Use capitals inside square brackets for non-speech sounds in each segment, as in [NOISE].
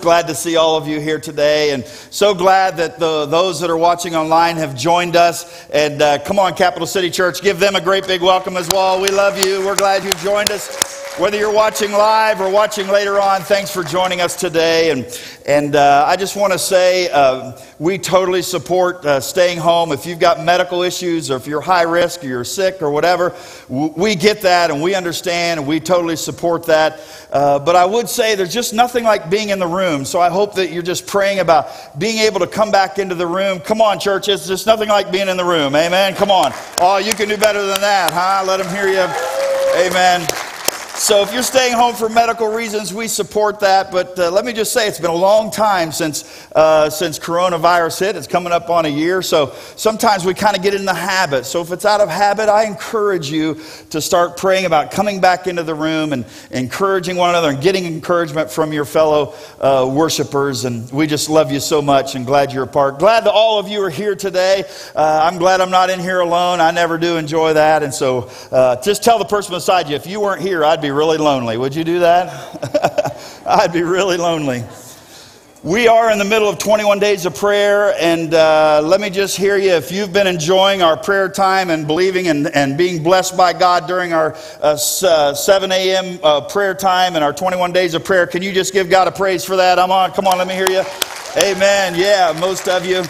Glad to see all of you here today, and so glad that the, those that are watching online have joined us. And uh, come on, Capital City Church, give them a great big welcome as well. We love you. We're glad you've joined us. Whether you're watching live or watching later on, thanks for joining us today. And, and uh, I just want to say uh, we totally support uh, staying home. If you've got medical issues or if you're high risk or you're sick or whatever, we get that and we understand and we totally support that. Uh, but I would say there's just nothing like being in the room. So I hope that you're just praying about being able to come back into the room. Come on, church. It's just nothing like being in the room. Amen. Come on. Oh, you can do better than that, huh? Let them hear you. Amen. So, if you're staying home for medical reasons, we support that. But uh, let me just say, it's been a long time since, uh, since coronavirus hit. It's coming up on a year. So, sometimes we kind of get in the habit. So, if it's out of habit, I encourage you to start praying about coming back into the room and encouraging one another and getting encouragement from your fellow uh, worshipers. And we just love you so much and glad you're a part. Glad that all of you are here today. Uh, I'm glad I'm not in here alone. I never do enjoy that. And so, uh, just tell the person beside you if you weren't here, I'd be really lonely. Would you do that? [LAUGHS] I'd be really lonely. We are in the middle of 21 days of prayer, and uh, let me just hear you. If you've been enjoying our prayer time and believing and, and being blessed by God during our uh, uh, 7 a.m. Uh, prayer time and our 21 days of prayer, can you just give God a praise for that? I'm on. Come on, let me hear you. Amen. Yeah, most of you.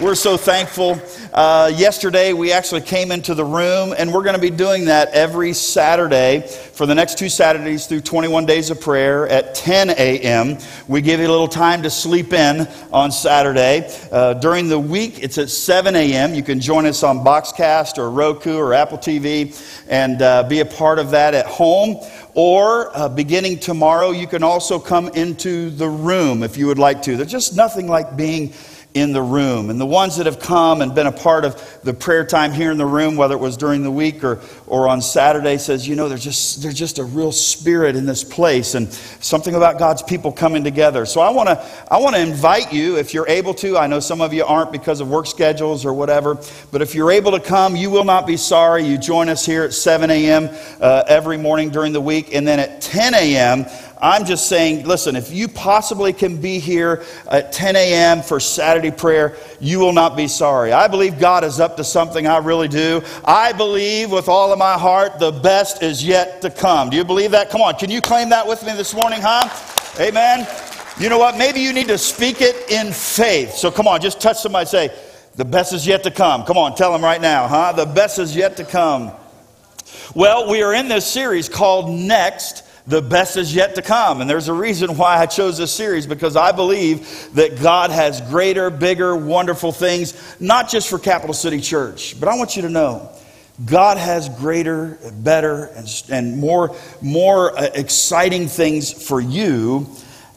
We're so thankful. Uh, yesterday, we actually came into the room, and we're going to be doing that every Saturday for the next two Saturdays through 21 days of prayer at 10 a.m. We give you a little time to sleep in on Saturday. Uh, during the week, it's at 7 a.m. You can join us on Boxcast or Roku or Apple TV and uh, be a part of that at home. Or uh, beginning tomorrow, you can also come into the room if you would like to. There's just nothing like being in the room. And the ones that have come and been a part of the prayer time here in the room, whether it was during the week or, or on Saturday, says, you know, there's just, there's just a real spirit in this place and something about God's people coming together. So I want to I wanna invite you, if you're able to, I know some of you aren't because of work schedules or whatever, but if you're able to come, you will not be sorry. You join us here at 7 a.m. Uh, every morning during the week. And then at 10 a.m., I'm just saying, listen, if you possibly can be here at 10 a.m. for Saturday prayer, you will not be sorry. I believe God is up to something. I really do. I believe with all of my heart the best is yet to come. Do you believe that? Come on. Can you claim that with me this morning, huh? Amen. You know what? Maybe you need to speak it in faith. So come on, just touch somebody say, the best is yet to come. Come on, tell them right now, huh? The best is yet to come. Well, we are in this series called Next the best is yet to come. And there's a reason why I chose this series because I believe that God has greater, bigger, wonderful things, not just for Capital City Church, but I want you to know God has greater, better, and, and more, more uh, exciting things for you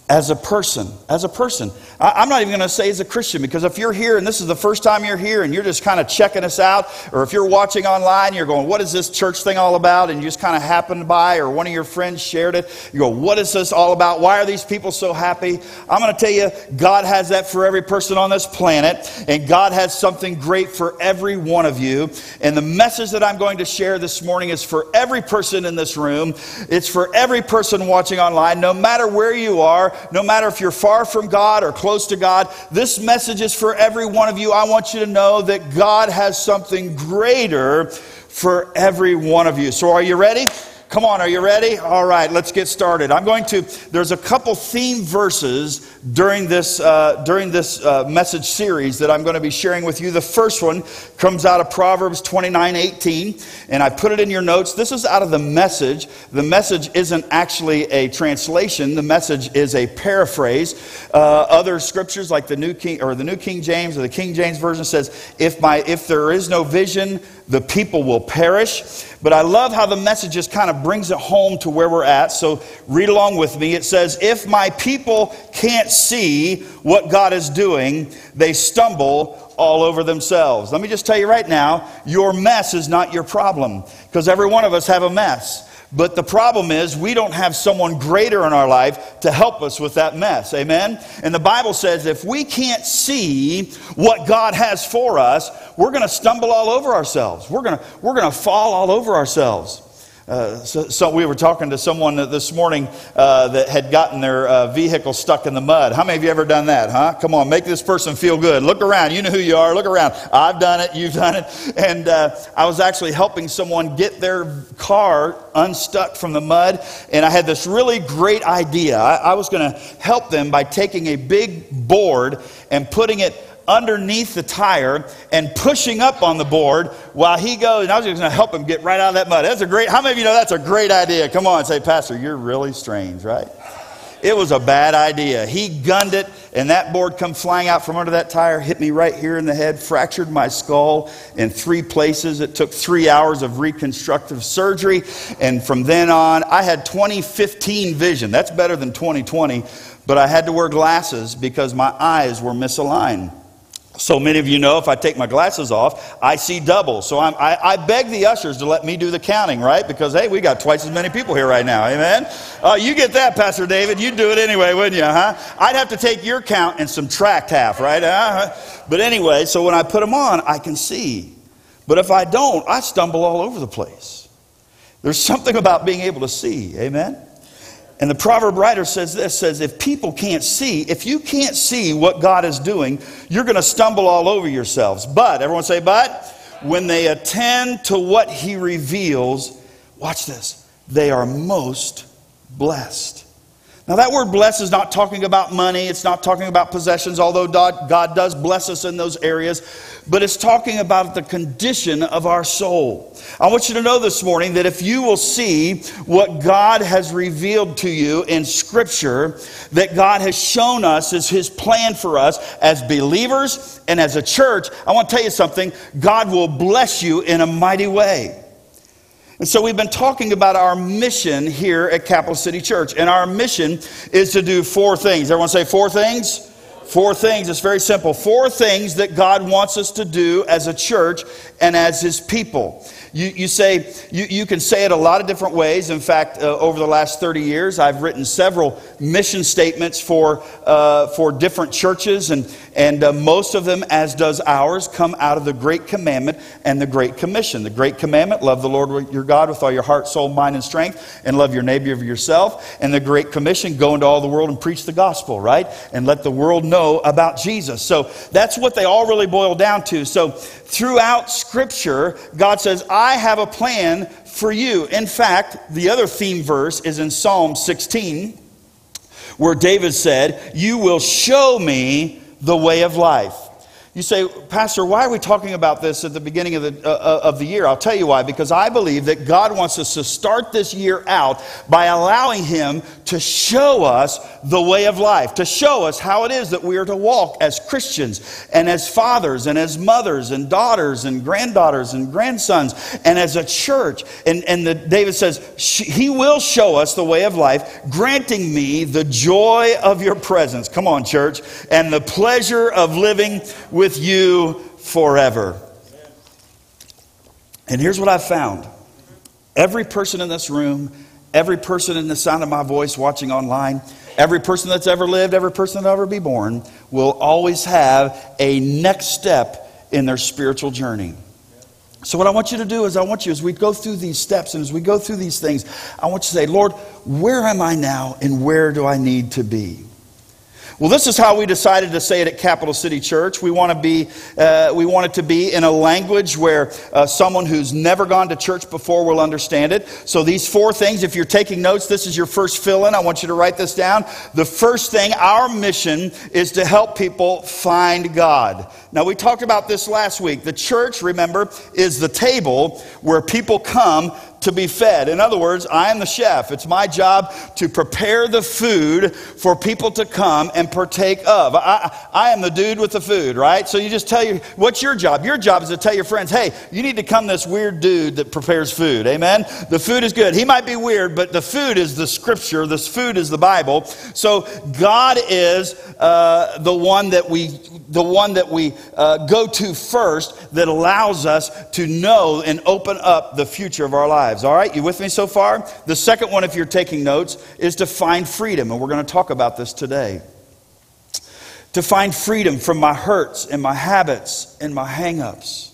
as a person. As a person. I, am not even going to say as a Christian because if you're here and this is the first time you're here and you're just kind of checking us out, or if you're watching online, and you're going, What is this church thing all about? And you just kind of happened by, or one of your friends shared it. You go, What is this all about? Why are these people so happy? I'm going to tell you, God has that for every person on this planet, and God has something great for every one of you. And the message that I'm going to share this morning is for every person in this room, it's for every person watching online, no matter where you are, no matter if you're far from God or close to God. This message is for every one of you. I want you to know that God has something greater for every one of you. So, are you ready? Come on, are you ready? All right, let's get started. I'm going to, there's a couple theme verses during this, uh, during this uh, message series that I'm going to be sharing with you. The first one comes out of Proverbs 29 18, and I put it in your notes. This is out of the message. The message isn't actually a translation, the message is a paraphrase. Uh, other scriptures, like the New King, or the New King James, or the King James Version says, if, my, if there is no vision, the people will perish. But I love how the message just kind of brings it home to where we're at. So read along with me. It says, If my people can't see what God is doing, they stumble all over themselves. Let me just tell you right now, your mess is not your problem because every one of us have a mess. But the problem is, we don't have someone greater in our life to help us with that mess. Amen? And the Bible says if we can't see what God has for us, we're going to stumble all over ourselves. We're going to, we're going to fall all over ourselves. Uh, so, so, we were talking to someone this morning uh, that had gotten their uh, vehicle stuck in the mud. How many of you ever done that, huh? Come on, make this person feel good. Look around. You know who you are. Look around. I've done it. You've done it. And uh, I was actually helping someone get their car unstuck from the mud. And I had this really great idea. I, I was going to help them by taking a big board and putting it underneath the tire and pushing up on the board while he goes. And I was just going to help him get right out of that mud. That's a great, how many of you know that's a great idea? Come on, say, Pastor, you're really strange, right? It was a bad idea. He gunned it, and that board come flying out from under that tire, hit me right here in the head, fractured my skull in three places. It took three hours of reconstructive surgery, and from then on, I had 2015 vision. That's better than 2020, but I had to wear glasses because my eyes were misaligned. So many of you know if I take my glasses off, I see double. So I, I beg the ushers to let me do the counting, right? Because, hey, we got twice as many people here right now. Amen? Uh, you get that, Pastor David. You'd do it anyway, wouldn't you, huh? I'd have to take your count and subtract half, right? Uh-huh. But anyway, so when I put them on, I can see. But if I don't, I stumble all over the place. There's something about being able to see. Amen? And the proverb writer says this says if people can't see, if you can't see what God is doing, you're going to stumble all over yourselves. But everyone say but when they attend to what he reveals, watch this. They are most blessed. Now, that word bless is not talking about money, it's not talking about possessions, although God does bless us in those areas, but it's talking about the condition of our soul. I want you to know this morning that if you will see what God has revealed to you in Scripture, that God has shown us as His plan for us as believers and as a church, I want to tell you something God will bless you in a mighty way. And so we've been talking about our mission here at Capital City Church. And our mission is to do four things. Everyone say four things? Four things. It's very simple. Four things that God wants us to do as a church and as His people. You, you say, you, you can say it a lot of different ways. In fact, uh, over the last 30 years, I've written several mission statements for, uh, for different churches, and, and uh, most of them, as does ours, come out of the Great Commandment and the Great Commission. The Great Commandment, love the Lord your God with all your heart, soul, mind, and strength, and love your neighbor of yourself. And the Great Commission, go into all the world and preach the gospel, right? And let the world know about Jesus. So that's what they all really boil down to. So throughout Scripture, God says, I have a plan for you. In fact, the other theme verse is in Psalm 16, where David said, You will show me the way of life. You say, Pastor, why are we talking about this at the beginning of the, uh, uh, of the year? I'll tell you why. Because I believe that God wants us to start this year out by allowing Him to show us the way of life, to show us how it is that we are to walk as Christians and as fathers and as mothers and daughters and granddaughters and grandsons and as a church. And, and the, David says, He will show us the way of life, granting me the joy of your presence. Come on, church. And the pleasure of living with with you forever. And here's what I've found every person in this room, every person in the sound of my voice watching online, every person that's ever lived, every person that'll ever be born, will always have a next step in their spiritual journey. So, what I want you to do is, I want you, as we go through these steps and as we go through these things, I want you to say, Lord, where am I now and where do I need to be? Well, this is how we decided to say it at Capital City Church. We want to be, uh, we want it to be in a language where uh, someone who's never gone to church before will understand it. So these four things, if you're taking notes, this is your first fill-in. I want you to write this down. The first thing, our mission is to help people find God. Now, we talked about this last week. The church, remember, is the table where people come to be fed. In other words, I am the chef. It's my job to prepare the food for people to come and partake of. I, I am the dude with the food, right? So you just tell you, what's your job? Your job is to tell your friends, hey, you need to come this weird dude that prepares food. Amen? The food is good. He might be weird, but the food is the scripture. This food is the Bible. So God is uh, the one that we, the one that we uh, go to first that allows us to know and open up the future of our lives lives. All right, you with me so far? The second one, if you're taking notes, is to find freedom, and we're going to talk about this today. To find freedom from my hurts and my habits and my hangups.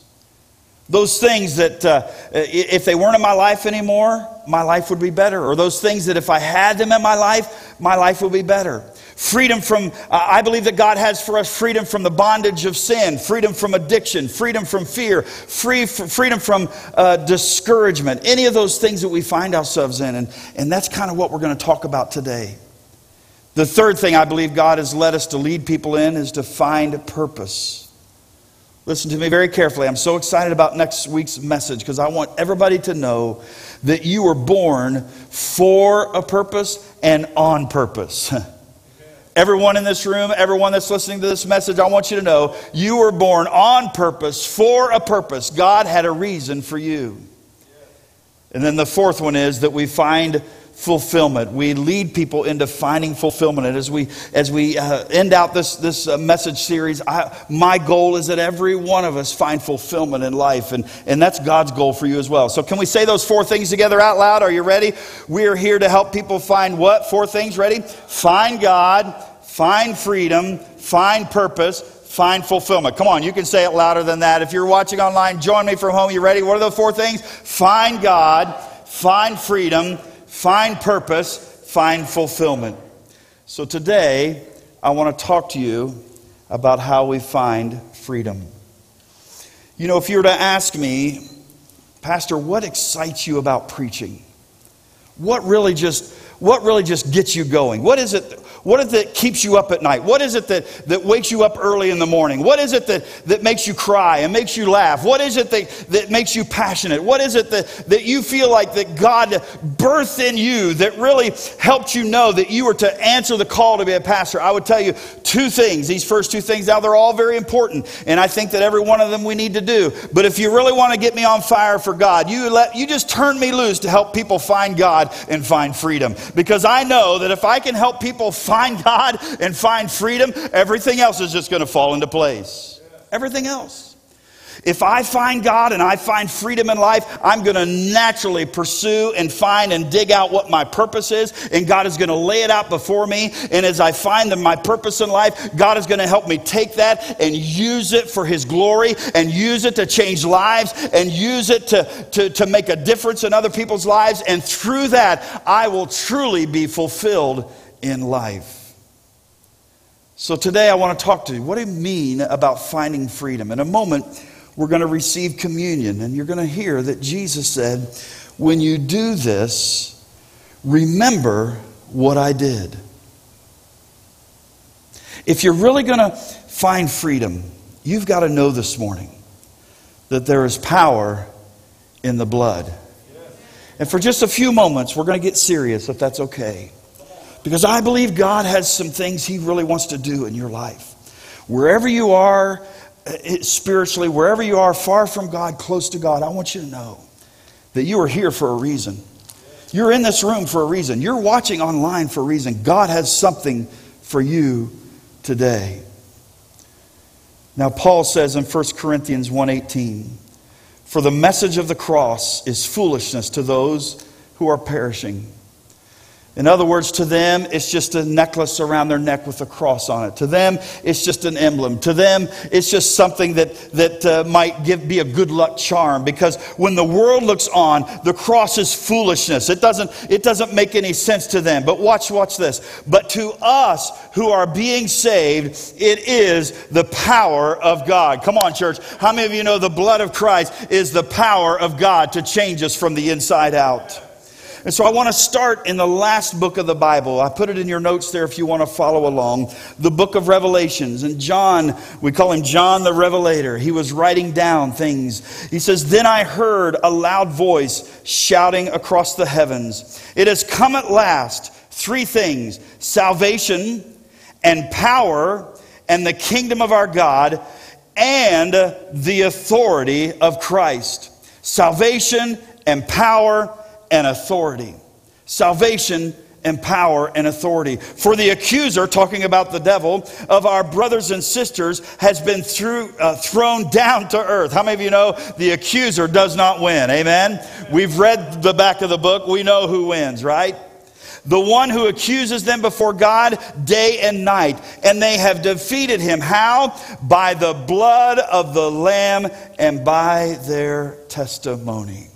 Those things that, uh, if they weren't in my life anymore, my life would be better. Or those things that if I had them in my life, my life would be better. Freedom from, uh, I believe that God has for us freedom from the bondage of sin, freedom from addiction, freedom from fear, free, freedom from uh, discouragement, any of those things that we find ourselves in. And, and that's kind of what we're going to talk about today. The third thing I believe God has led us to lead people in is to find a purpose. Listen to me very carefully. I'm so excited about next week's message because I want everybody to know that you were born for a purpose and on purpose. [LAUGHS] Everyone in this room, everyone that's listening to this message, I want you to know you were born on purpose for a purpose. God had a reason for you. And then the fourth one is that we find fulfillment. We lead people into finding fulfillment. And as we as we uh, end out this this uh, message series, I, my goal is that every one of us find fulfillment in life, and and that's God's goal for you as well. So can we say those four things together out loud? Are you ready? We are here to help people find what four things. Ready? Find God, find freedom, find purpose, find fulfillment. Come on, you can say it louder than that. If you're watching online, join me from home. You ready? What are the four things? Find God, find freedom, find purpose, find fulfillment. So today, I want to talk to you about how we find freedom. You know, if you were to ask me, Pastor, what excites you about preaching? What really just what really just gets you going? What is it what is it that keeps you up at night? What is it that, that wakes you up early in the morning? What is it that, that makes you cry and makes you laugh? What is it that, that makes you passionate? What is it that, that you feel like that God birthed in you that really helped you know that you were to answer the call to be a pastor? I would tell you two things. These first two things, now they're all very important, and I think that every one of them we need to do. But if you really want to get me on fire for God, you, let, you just turn me loose to help people find God and find freedom. Because I know that if I can help people find find God and find freedom, everything else is just going to fall into place. Everything else. If I find God and I find freedom in life, I'm going to naturally pursue and find and dig out what my purpose is, and God is going to lay it out before me. And as I find my purpose in life, God is going to help me take that and use it for His glory and use it to change lives and use it to, to, to make a difference in other people's lives. And through that, I will truly be fulfilled in life. So today I want to talk to you. What do you mean about finding freedom? In a moment, we're going to receive communion, and you're going to hear that Jesus said, When you do this, remember what I did. If you're really going to find freedom, you've got to know this morning that there is power in the blood. And for just a few moments, we're going to get serious, if that's okay. Because I believe God has some things He really wants to do in your life. Wherever you are uh, spiritually, wherever you are, far from God, close to God, I want you to know that you are here for a reason. You're in this room for a reason. You're watching online for a reason. God has something for you today. Now Paul says in 1 Corinthians 1:18, "For the message of the cross is foolishness to those who are perishing." In other words, to them, it's just a necklace around their neck with a cross on it. To them, it's just an emblem. To them, it's just something that, that uh, might give, be a good luck charm. Because when the world looks on, the cross is foolishness. It doesn't, it doesn't make any sense to them. But watch, watch this. But to us who are being saved, it is the power of God. Come on, church. How many of you know the blood of Christ is the power of God to change us from the inside out? And so I want to start in the last book of the Bible. I put it in your notes there if you want to follow along. The book of Revelations. And John, we call him John the Revelator. He was writing down things. He says, Then I heard a loud voice shouting across the heavens It has come at last. Three things salvation and power and the kingdom of our God and the authority of Christ. Salvation and power and authority. Salvation and power and authority. For the accuser, talking about the devil, of our brothers and sisters has been through, uh, thrown down to earth. How many of you know the accuser does not win? Amen? We've read the back of the book. We know who wins, right? The one who accuses them before God day and night. And they have defeated him. How? By the blood of the Lamb and by their testimony.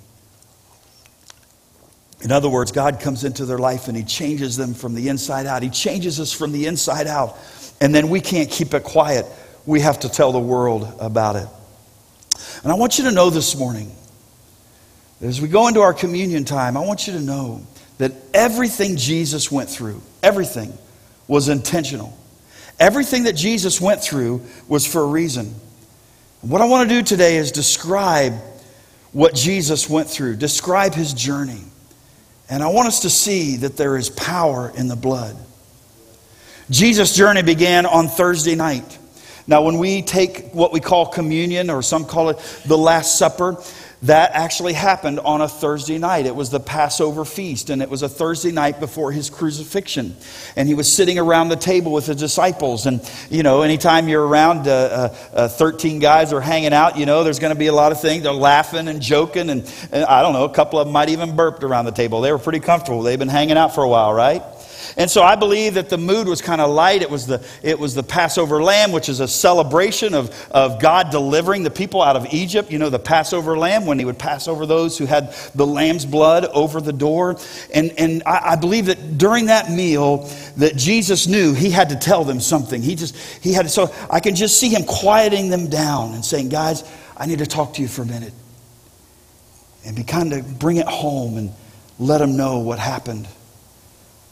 In other words, God comes into their life and He changes them from the inside out. He changes us from the inside out. And then we can't keep it quiet. We have to tell the world about it. And I want you to know this morning, as we go into our communion time, I want you to know that everything Jesus went through, everything was intentional. Everything that Jesus went through was for a reason. What I want to do today is describe what Jesus went through, describe his journey. And I want us to see that there is power in the blood. Jesus' journey began on Thursday night. Now, when we take what we call communion, or some call it the Last Supper, that actually happened on a Thursday night. It was the Passover feast, and it was a Thursday night before his crucifixion. And he was sitting around the table with his disciples. And, you know, anytime you're around uh, uh, uh 13 guys are hanging out, you know, there's going to be a lot of things. They're laughing and joking, and, and I don't know, a couple of them might even burped around the table. They were pretty comfortable. They've been hanging out for a while, right? And so I believe that the mood was kind of light. It was the, it was the Passover lamb, which is a celebration of, of God delivering the people out of Egypt. You know, the Passover lamb, when he would pass over those who had the lamb's blood over the door. And, and I, I believe that during that meal, that Jesus knew he had to tell them something. He just, he had so I can just see him quieting them down and saying, guys, I need to talk to you for a minute. And be kind of bring it home and let them know what happened.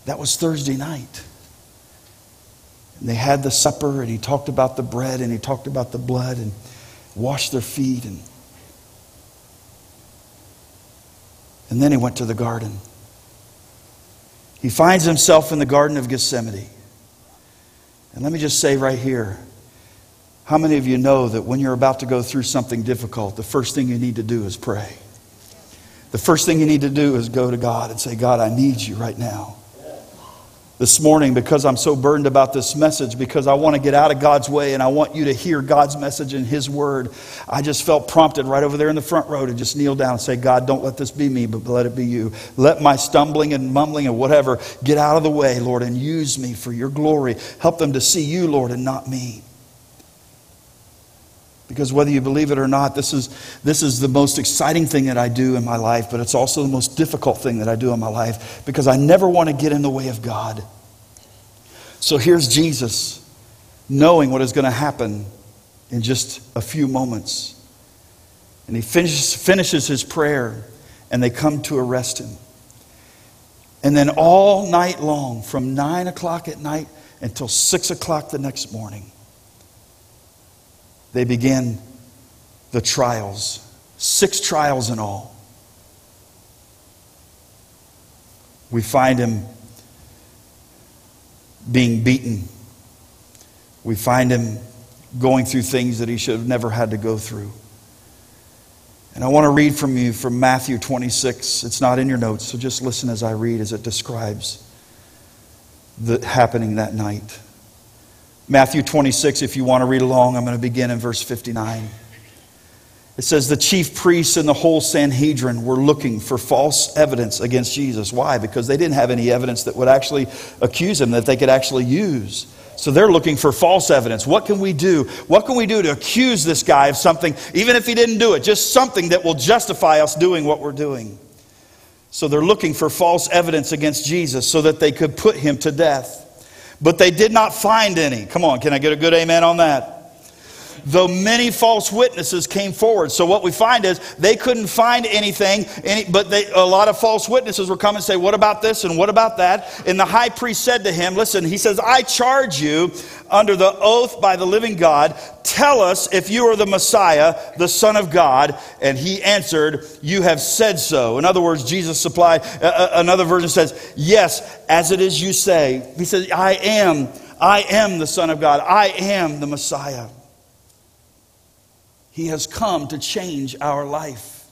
That was Thursday night. And they had the supper, and he talked about the bread, and he talked about the blood, and washed their feet. And, and then he went to the garden. He finds himself in the Garden of Gethsemane. And let me just say right here how many of you know that when you're about to go through something difficult, the first thing you need to do is pray? The first thing you need to do is go to God and say, God, I need you right now this morning because I'm so burdened about this message, because I want to get out of God's way and I want you to hear God's message and His word. I just felt prompted right over there in the front row to just kneel down and say, God, don't let this be me, but let it be you. Let my stumbling and mumbling and whatever get out of the way, Lord, and use me for your glory. Help them to see you, Lord, and not me. Because whether you believe it or not, this is, this is the most exciting thing that I do in my life, but it's also the most difficult thing that I do in my life because I never want to get in the way of God. So here's Jesus knowing what is going to happen in just a few moments. And he finishes, finishes his prayer, and they come to arrest him. And then all night long, from 9 o'clock at night until 6 o'clock the next morning, they begin the trials. Six trials in all. We find him being beaten. We find him going through things that he should have never had to go through. And I want to read from you from Matthew 26. It's not in your notes, so just listen as I read as it describes the happening that night. Matthew 26, if you want to read along, I'm going to begin in verse 59. It says, The chief priests and the whole Sanhedrin were looking for false evidence against Jesus. Why? Because they didn't have any evidence that would actually accuse him, that they could actually use. So they're looking for false evidence. What can we do? What can we do to accuse this guy of something, even if he didn't do it? Just something that will justify us doing what we're doing. So they're looking for false evidence against Jesus so that they could put him to death but they did not find any. Come on, can I get a good amen on that? Though many false witnesses came forward. So what we find is they couldn't find anything, any, but they, a lot of false witnesses were coming and say, what about this and what about that? And the high priest said to him, listen, he says, I charge you under the oath by the living God, tell us if you are the Messiah, the Son of God. And he answered, You have said so. In other words, Jesus supplied, uh, uh, another version says, Yes, as it is you say. He says, I am, I am the Son of God. I am the Messiah. He has come to change our life.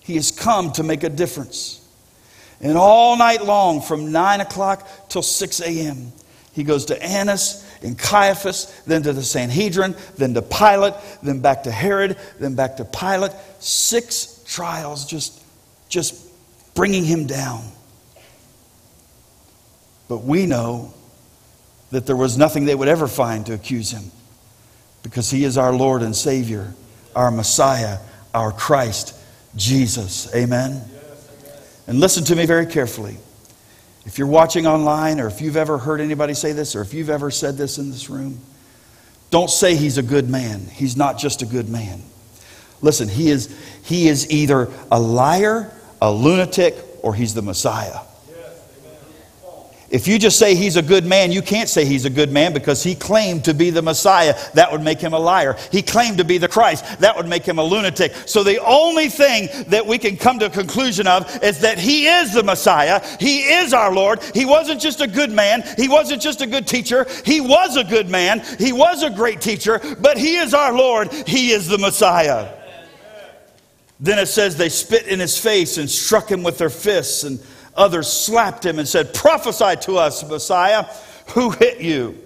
He has come to make a difference. And all night long, from 9 o'clock till 6 a.m., he goes to Annas and Caiaphas, then to the Sanhedrin, then to Pilate, then back to Herod, then back to Pilate. Six trials just, just bringing him down. But we know that there was nothing they would ever find to accuse him because he is our Lord and Savior, our Messiah, our Christ, Jesus. Amen. And listen to me very carefully. If you're watching online, or if you've ever heard anybody say this, or if you've ever said this in this room, don't say he's a good man. He's not just a good man. Listen, he is, he is either a liar, a lunatic, or he's the Messiah. If you just say he's a good man, you can't say he's a good man because he claimed to be the Messiah. That would make him a liar. He claimed to be the Christ. That would make him a lunatic. So the only thing that we can come to a conclusion of is that he is the Messiah. He is our Lord. He wasn't just a good man. He wasn't just a good teacher. He was a good man. He was a great teacher, but he is our Lord. He is the Messiah. Then it says they spit in his face and struck him with their fists and Others slapped him and said, Prophesy to us, Messiah, who hit you?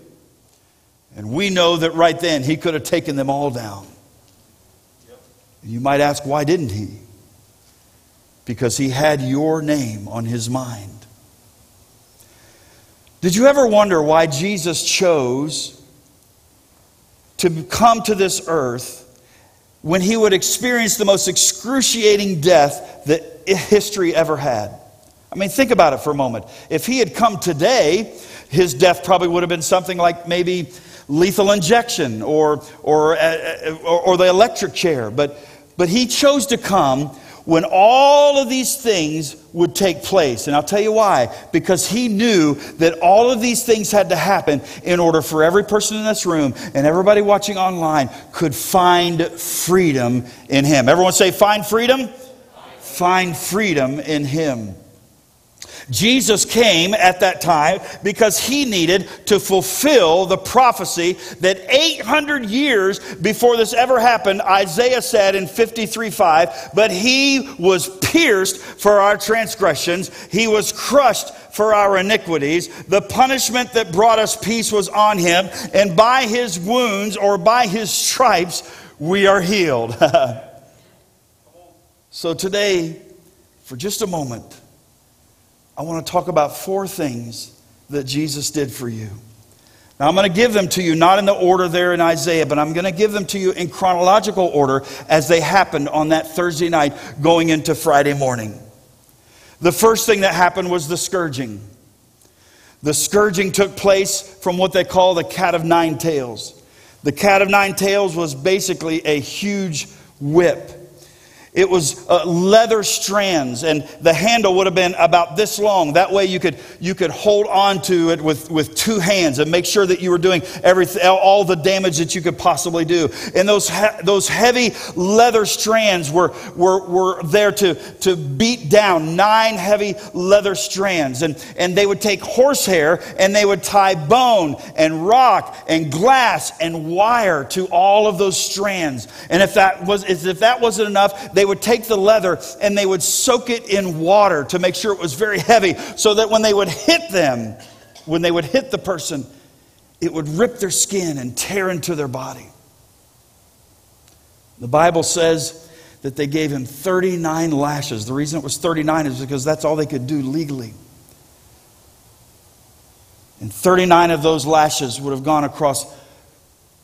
And we know that right then he could have taken them all down. You might ask, why didn't he? Because he had your name on his mind. Did you ever wonder why Jesus chose to come to this earth when he would experience the most excruciating death that history ever had? I mean, think about it for a moment. If he had come today, his death probably would have been something like maybe lethal injection or, or, uh, uh, or, or, the electric chair. But, but he chose to come when all of these things would take place. And I'll tell you why. Because he knew that all of these things had to happen in order for every person in this room and everybody watching online could find freedom in him. Everyone say, find freedom? Find freedom in him. Jesus came at that time because he needed to fulfill the prophecy that 800 years before this ever happened, Isaiah said in 53 5, but he was pierced for our transgressions, he was crushed for our iniquities. The punishment that brought us peace was on him, and by his wounds or by his stripes, we are healed. [LAUGHS] so today, for just a moment, I want to talk about four things that Jesus did for you. Now, I'm going to give them to you not in the order there in Isaiah, but I'm going to give them to you in chronological order as they happened on that Thursday night going into Friday morning. The first thing that happened was the scourging. The scourging took place from what they call the cat of nine tails. The cat of nine tails was basically a huge whip it was uh, leather strands, and the handle would have been about this long. That way, you could, you could hold on to it with, with two hands and make sure that you were doing everything, all the damage that you could possibly do. And those, he- those heavy leather strands were, were, were there to, to beat down nine heavy leather strands. And, and they would take horsehair and they would tie bone and rock and glass and wire to all of those strands. And if that, was, if that wasn't enough, they would take the leather and they would soak it in water to make sure it was very heavy so that when they would hit them, when they would hit the person, it would rip their skin and tear into their body. The Bible says that they gave him 39 lashes. The reason it was 39 is because that's all they could do legally. And 39 of those lashes would have gone across,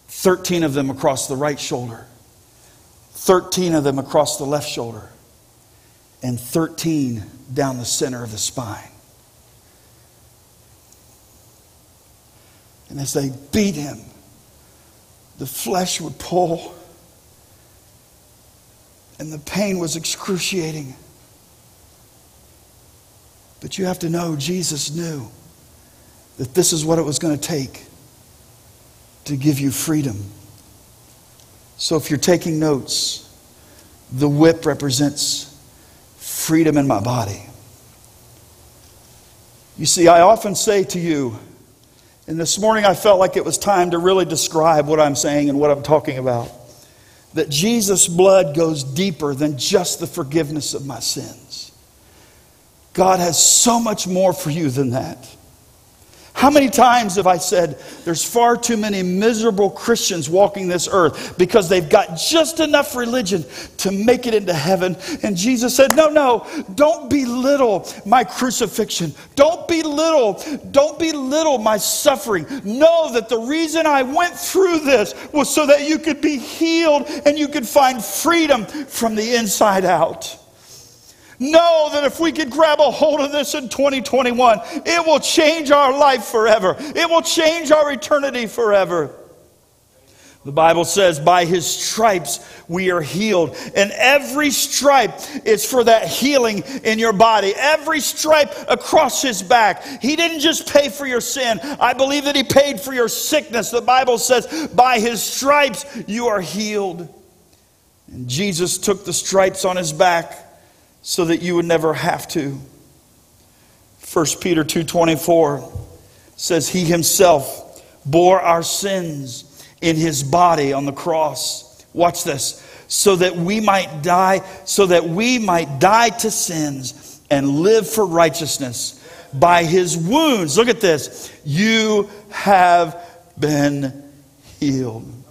13 of them across the right shoulder, 13 of them across the left shoulder, and 13 down the center of the spine. And as they beat him, the flesh would pull, and the pain was excruciating. But you have to know Jesus knew that this is what it was going to take to give you freedom. So if you're taking notes, the whip represents freedom in my body. You see, I often say to you, and this morning I felt like it was time to really describe what I'm saying and what I'm talking about, that Jesus' blood goes deeper than just the forgiveness of my sins. God has so much more for you than that. How many times have I said there's far too many miserable Christians walking this earth because they've got just enough religion to make it into heaven? And Jesus said, No, no, don't belittle my crucifixion. Don't belittle, don't belittle my suffering. Know that the reason I went through this was so that you could be healed and you could find freedom from the inside out. Know that if we could grab a hold of this in 2021, it will change our life forever. It will change our eternity forever. The Bible says, by his stripes we are healed. And every stripe is for that healing in your body. Every stripe across his back. He didn't just pay for your sin. I believe that he paid for your sickness. The Bible says, by his stripes you are healed. And Jesus took the stripes on his back so that you would never have to. 1 Peter 2:24 says he himself bore our sins in his body on the cross. Watch this. So that we might die, so that we might die to sins and live for righteousness. By his wounds, look at this, you have been healed.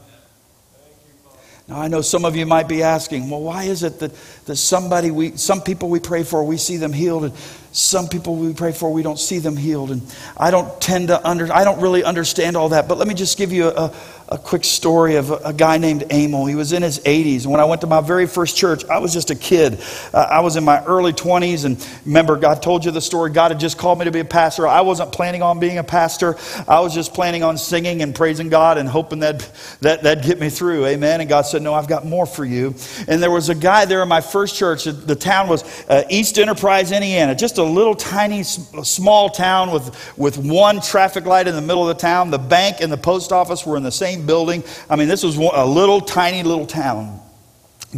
Now, I know some of you might be asking, well, why is it that, that somebody we, some people we pray for, we see them healed, and some people we pray for, we don't see them healed? And I don't tend to under, I don't really understand all that, but let me just give you a, a quick story of a, guy named Emil. He was in his 80s. When I went to my very first church, I was just a kid. Uh, I was in my early 20s. And remember, God told you the story. God had just called me to be a pastor. I wasn't planning on being a pastor. I was just planning on singing and praising God and hoping that, that that'd get me through. Amen. And God said, No, I've got more for you. And there was a guy there in my first church. The town was uh, East Enterprise, Indiana. Just a little tiny, small town with, with one traffic light in the middle of the town. The bank and the post office were in the same building. I mean, this was a little tiny little town.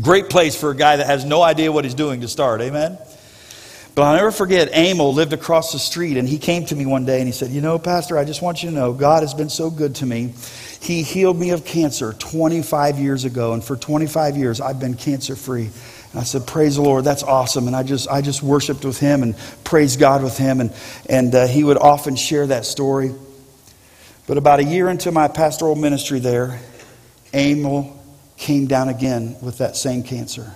Great place for a guy that has no idea what he's doing to start. Amen. But I'll never forget, Emil lived across the street, and he came to me one day and he said, You know, Pastor, I just want you to know God has been so good to me. He healed me of cancer 25 years ago, and for 25 years I've been cancer free. And I said, Praise the Lord, that's awesome. And I just, I just worshiped with him and praised God with him, and, and uh, he would often share that story. But about a year into my pastoral ministry there, Emil came down again with that same cancer.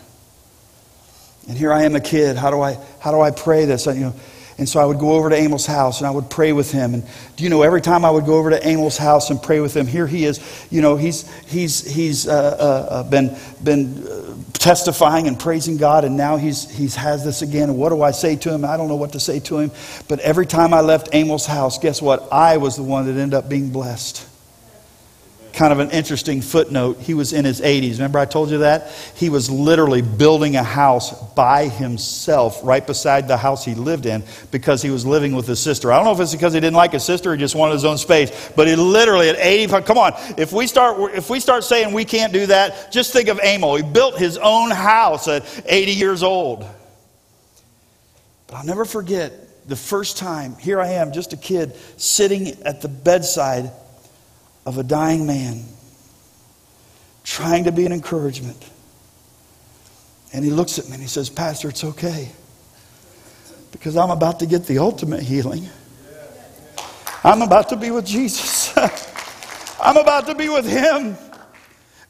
And here I am a kid. How do I, how do I pray this? You know, and so I would go over to Amos' house and I would pray with him. And do you know, every time I would go over to Amos' house and pray with him, here he is, you know, he's, he's, he's uh, uh, uh been, been uh, testifying and praising God, and now he's, he's has this again. And what do I say to him? I don't know what to say to him. But every time I left Amos' house, guess what? I was the one that ended up being blessed kind of an interesting footnote. He was in his 80s. Remember, I told you that? He was literally building a house by himself right beside the house he lived in because he was living with his sister. I don't know if it's because he didn't like his sister or he just wanted his own space, but he literally at 85, come on, if we start, if we start saying we can't do that, just think of Emil. He built his own house at 80 years old. But I'll never forget the first time, here I am, just a kid, sitting at the bedside of a dying man, trying to be an encouragement. And he looks at me and he says, Pastor, it's okay. Because I'm about to get the ultimate healing. I'm about to be with Jesus. [LAUGHS] I'm about to be with Him.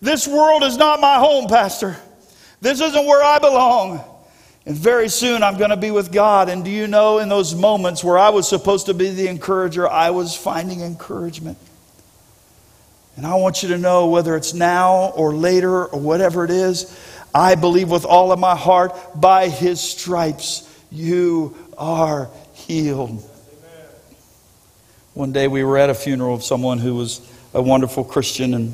This world is not my home, Pastor. This isn't where I belong. And very soon I'm going to be with God. And do you know, in those moments where I was supposed to be the encourager, I was finding encouragement. And I want you to know whether it's now or later or whatever it is, I believe with all of my heart, by his stripes, you are healed. One day we were at a funeral of someone who was a wonderful Christian and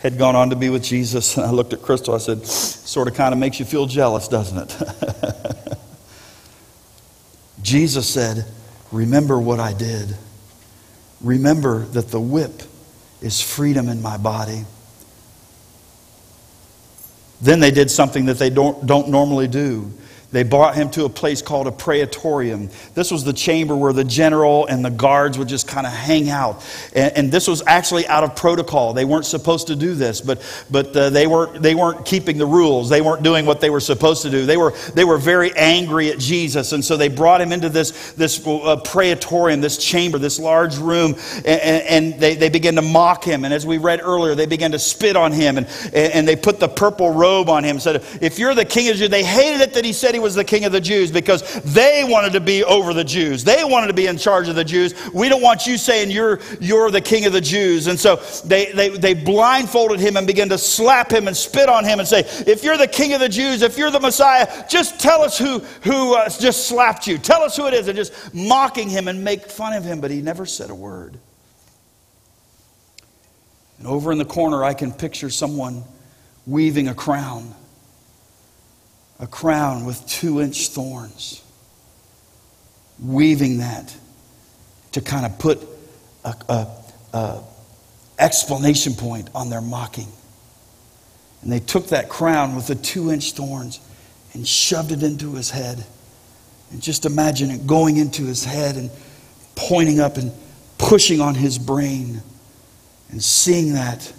had gone on to be with Jesus. And I looked at Crystal. I said, sort of kind of makes you feel jealous, doesn't it? [LAUGHS] Jesus said, Remember what I did. Remember that the whip is freedom in my body. Then they did something that they don't, don't normally do. They brought him to a place called a praetorium. This was the chamber where the general and the guards would just kind of hang out. And, and, this was actually out of protocol. They weren't supposed to do this, but, but uh, they, weren't, they weren't keeping the rules. They weren't doing what they were supposed to do. They were, they were very angry at Jesus. And so they brought him into this, this uh, praetorium, this chamber, this large room, and, and, they, they began to mock him. And as we read earlier, they began to spit on him. And, and they put the purple robe on him. Said, If you're the king of Judah, they hated it that he said he was the king of the Jews because they wanted to be over the Jews. They wanted to be in charge of the Jews. We don't want you saying you're, you're the king of the Jews. And so they, they, they blindfolded him and began to slap him and spit on him and say, If you're the king of the Jews, if you're the Messiah, just tell us who, who uh, just slapped you. Tell us who it is. And just mocking him and make fun of him. But he never said a word. And over in the corner, I can picture someone weaving a crown, a crown with two inch thorns, weaving that to kind of put a, a, a explanation point on their mocking. And they took that crown with the two inch thorns and shoved it into his head. And just imagine it going into his head and pointing up and pushing on his brain. And seeing that,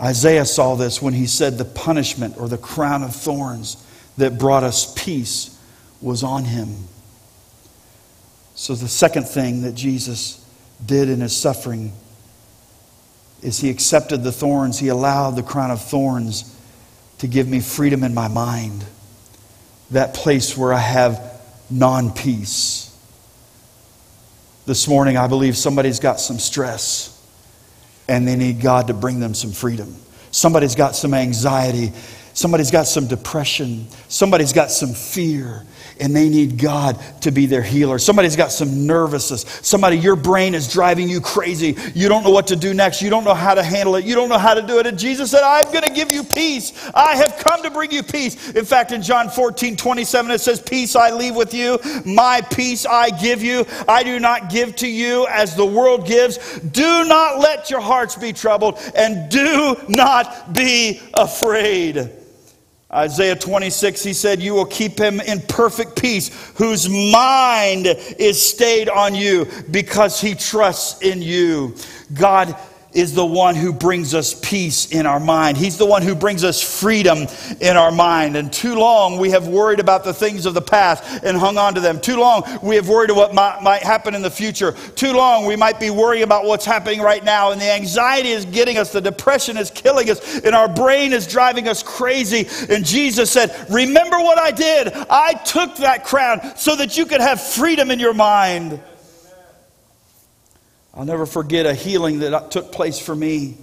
Isaiah saw this when he said the punishment or the crown of thorns that brought us peace was on him. So, the second thing that Jesus did in his suffering is he accepted the thorns. He allowed the crown of thorns to give me freedom in my mind, that place where I have non peace. This morning, I believe somebody's got some stress and they need God to bring them some freedom. Somebody's got some anxiety. Somebody's got some depression. Somebody's got some fear and they need God to be their healer. Somebody's got some nervousness. Somebody, your brain is driving you crazy. You don't know what to do next. You don't know how to handle it. You don't know how to do it. And Jesus said, I'm going to give you peace. I have come to bring you peace. In fact, in John 14, 27, it says, Peace I leave with you. My peace I give you. I do not give to you as the world gives. Do not let your hearts be troubled and do not be afraid. Isaiah 26, he said, You will keep him in perfect peace, whose mind is stayed on you because he trusts in you. God is the one who brings us peace in our mind. He's the one who brings us freedom in our mind. And too long we have worried about the things of the past and hung on to them. Too long we have worried about what might, happen in the future. Too long we might be worrying about what's happening right now. And the anxiety is getting us, the depression is killing us, and our brain is driving us crazy. And Jesus said, Remember what I did. I took that crown so that you could have freedom in your mind. I'll never forget a healing that took place for me.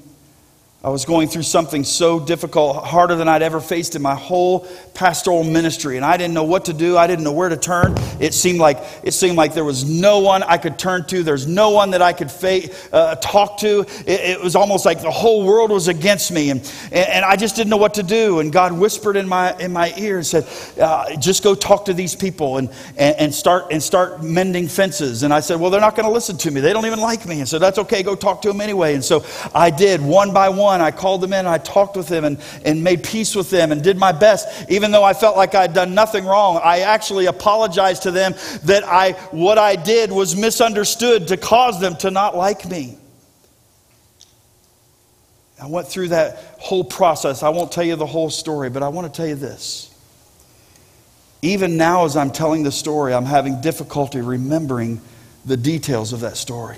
I was going through something so difficult, harder than I'd ever faced in my whole pastoral ministry, and I didn't know what to do. I didn't know where to turn. It seemed like it seemed like there was no one I could turn to. There's no one that I could fa- uh, talk to. It, it, was almost like the whole world was against me, and, and, I just didn't know what to do. And God whispered in my in my ear and said, uh, "Just go talk to these people and, and and start and start mending fences." And I said, "Well, they're not going to listen to me. They don't even like me." And so that's okay. Go talk to them anyway. And so I did one by one I called them in and I talked with them and, and made peace with them and did my best, even though I felt like I'd done nothing wrong. I actually apologized to them that I, what I did was misunderstood to cause them to not like me. I went through that whole process. I won't tell you the whole story, but I want to tell you this. Even now, as I'm telling the story, I'm having difficulty remembering the details of that story.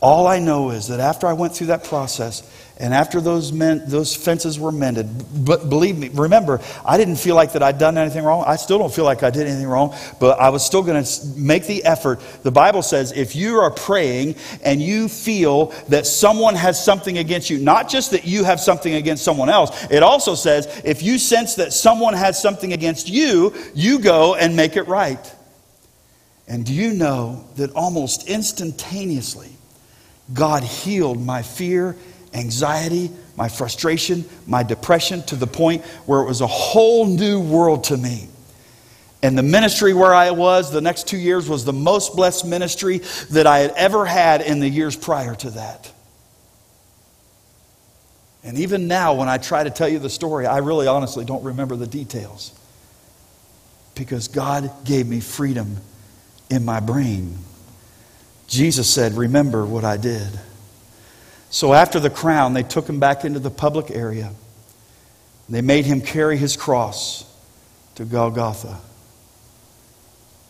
All I know is that after I went through that process, and after those, men, those fences were mended, but believe me, remember, I didn't feel like that I'd done anything wrong. I still don't feel like I did anything wrong, but I was still going to make the effort. The Bible says if you are praying and you feel that someone has something against you, not just that you have something against someone else, it also says if you sense that someone has something against you, you go and make it right. And do you know that almost instantaneously, God healed my fear anxiety, my frustration, my depression to the point where it was a whole new world to me. And the ministry where I was the next two years was the most blessed ministry that I had ever had in the years prior to that. And even now, when I try to tell you the story, I really honestly don't remember the details. Because God gave me freedom in my brain. Jesus said, Remember what I did. So after the crown, they took him back into the public area. They made him carry his cross to Golgotha.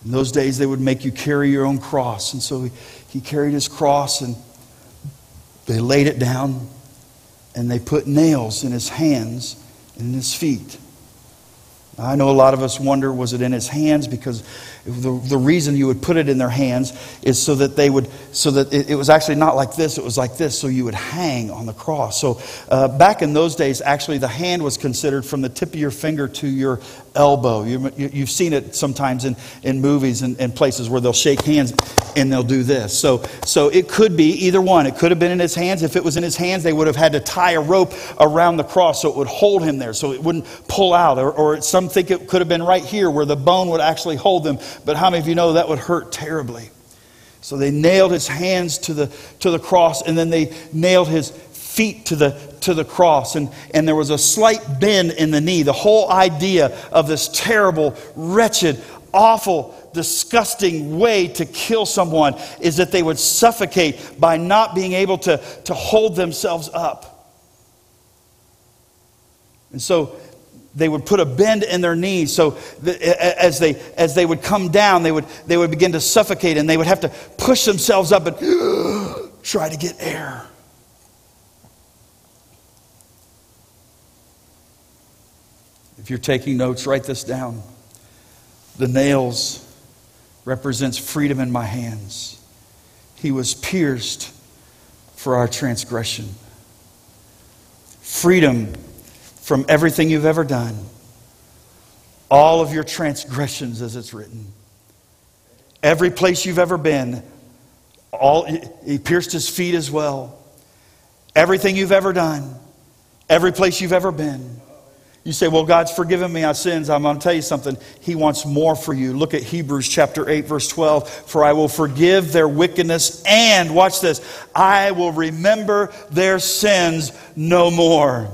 In those days, they would make you carry your own cross. And so he, he carried his cross and they laid it down and they put nails in his hands and in his feet. I know a lot of us wonder was it in his hands because the, the reason you would put it in their hands is so that they would, so that it, it was actually not like this, it was like this, so you would hang on the cross. So uh, back in those days, actually, the hand was considered from the tip of your finger to your elbow. You, have you, seen it sometimes in, in movies and, and places where they'll shake hands and they'll do this. So, so it could be either one. It could have been in his hands. If it was in his hands, they would have had to tie a rope around the cross so it would hold him there, so it wouldn't pull out. Or, or some think it could have been right here where the bone would actually hold them. But how many of you know that would hurt terribly? So they nailed his hands to the, to the cross, and then they nailed his feet to the, to the cross. And, and there was a slight bend in the knee. The whole idea of this terrible, wretched, awful, disgusting way to kill someone is that they would suffocate by not being able to, to hold themselves up. And so they would put a bend in their knees. So as they as they would come down they would they would begin to suffocate and they would have to push themselves up and [GASPS] try to get air. If you're taking notes write this down. The nails represents freedom in my hands. He was pierced for our transgression. Freedom from everything you've ever done, all of your transgressions, as it's written, every place you've ever been, all, he pierced his feet as well. Everything you've ever done, every place you've ever been. You say, Well, God's forgiven me our sins. I'm going to tell you something. He wants more for you. Look at Hebrews chapter 8, verse 12. For I will forgive their wickedness, and watch this, I will remember their sins no more.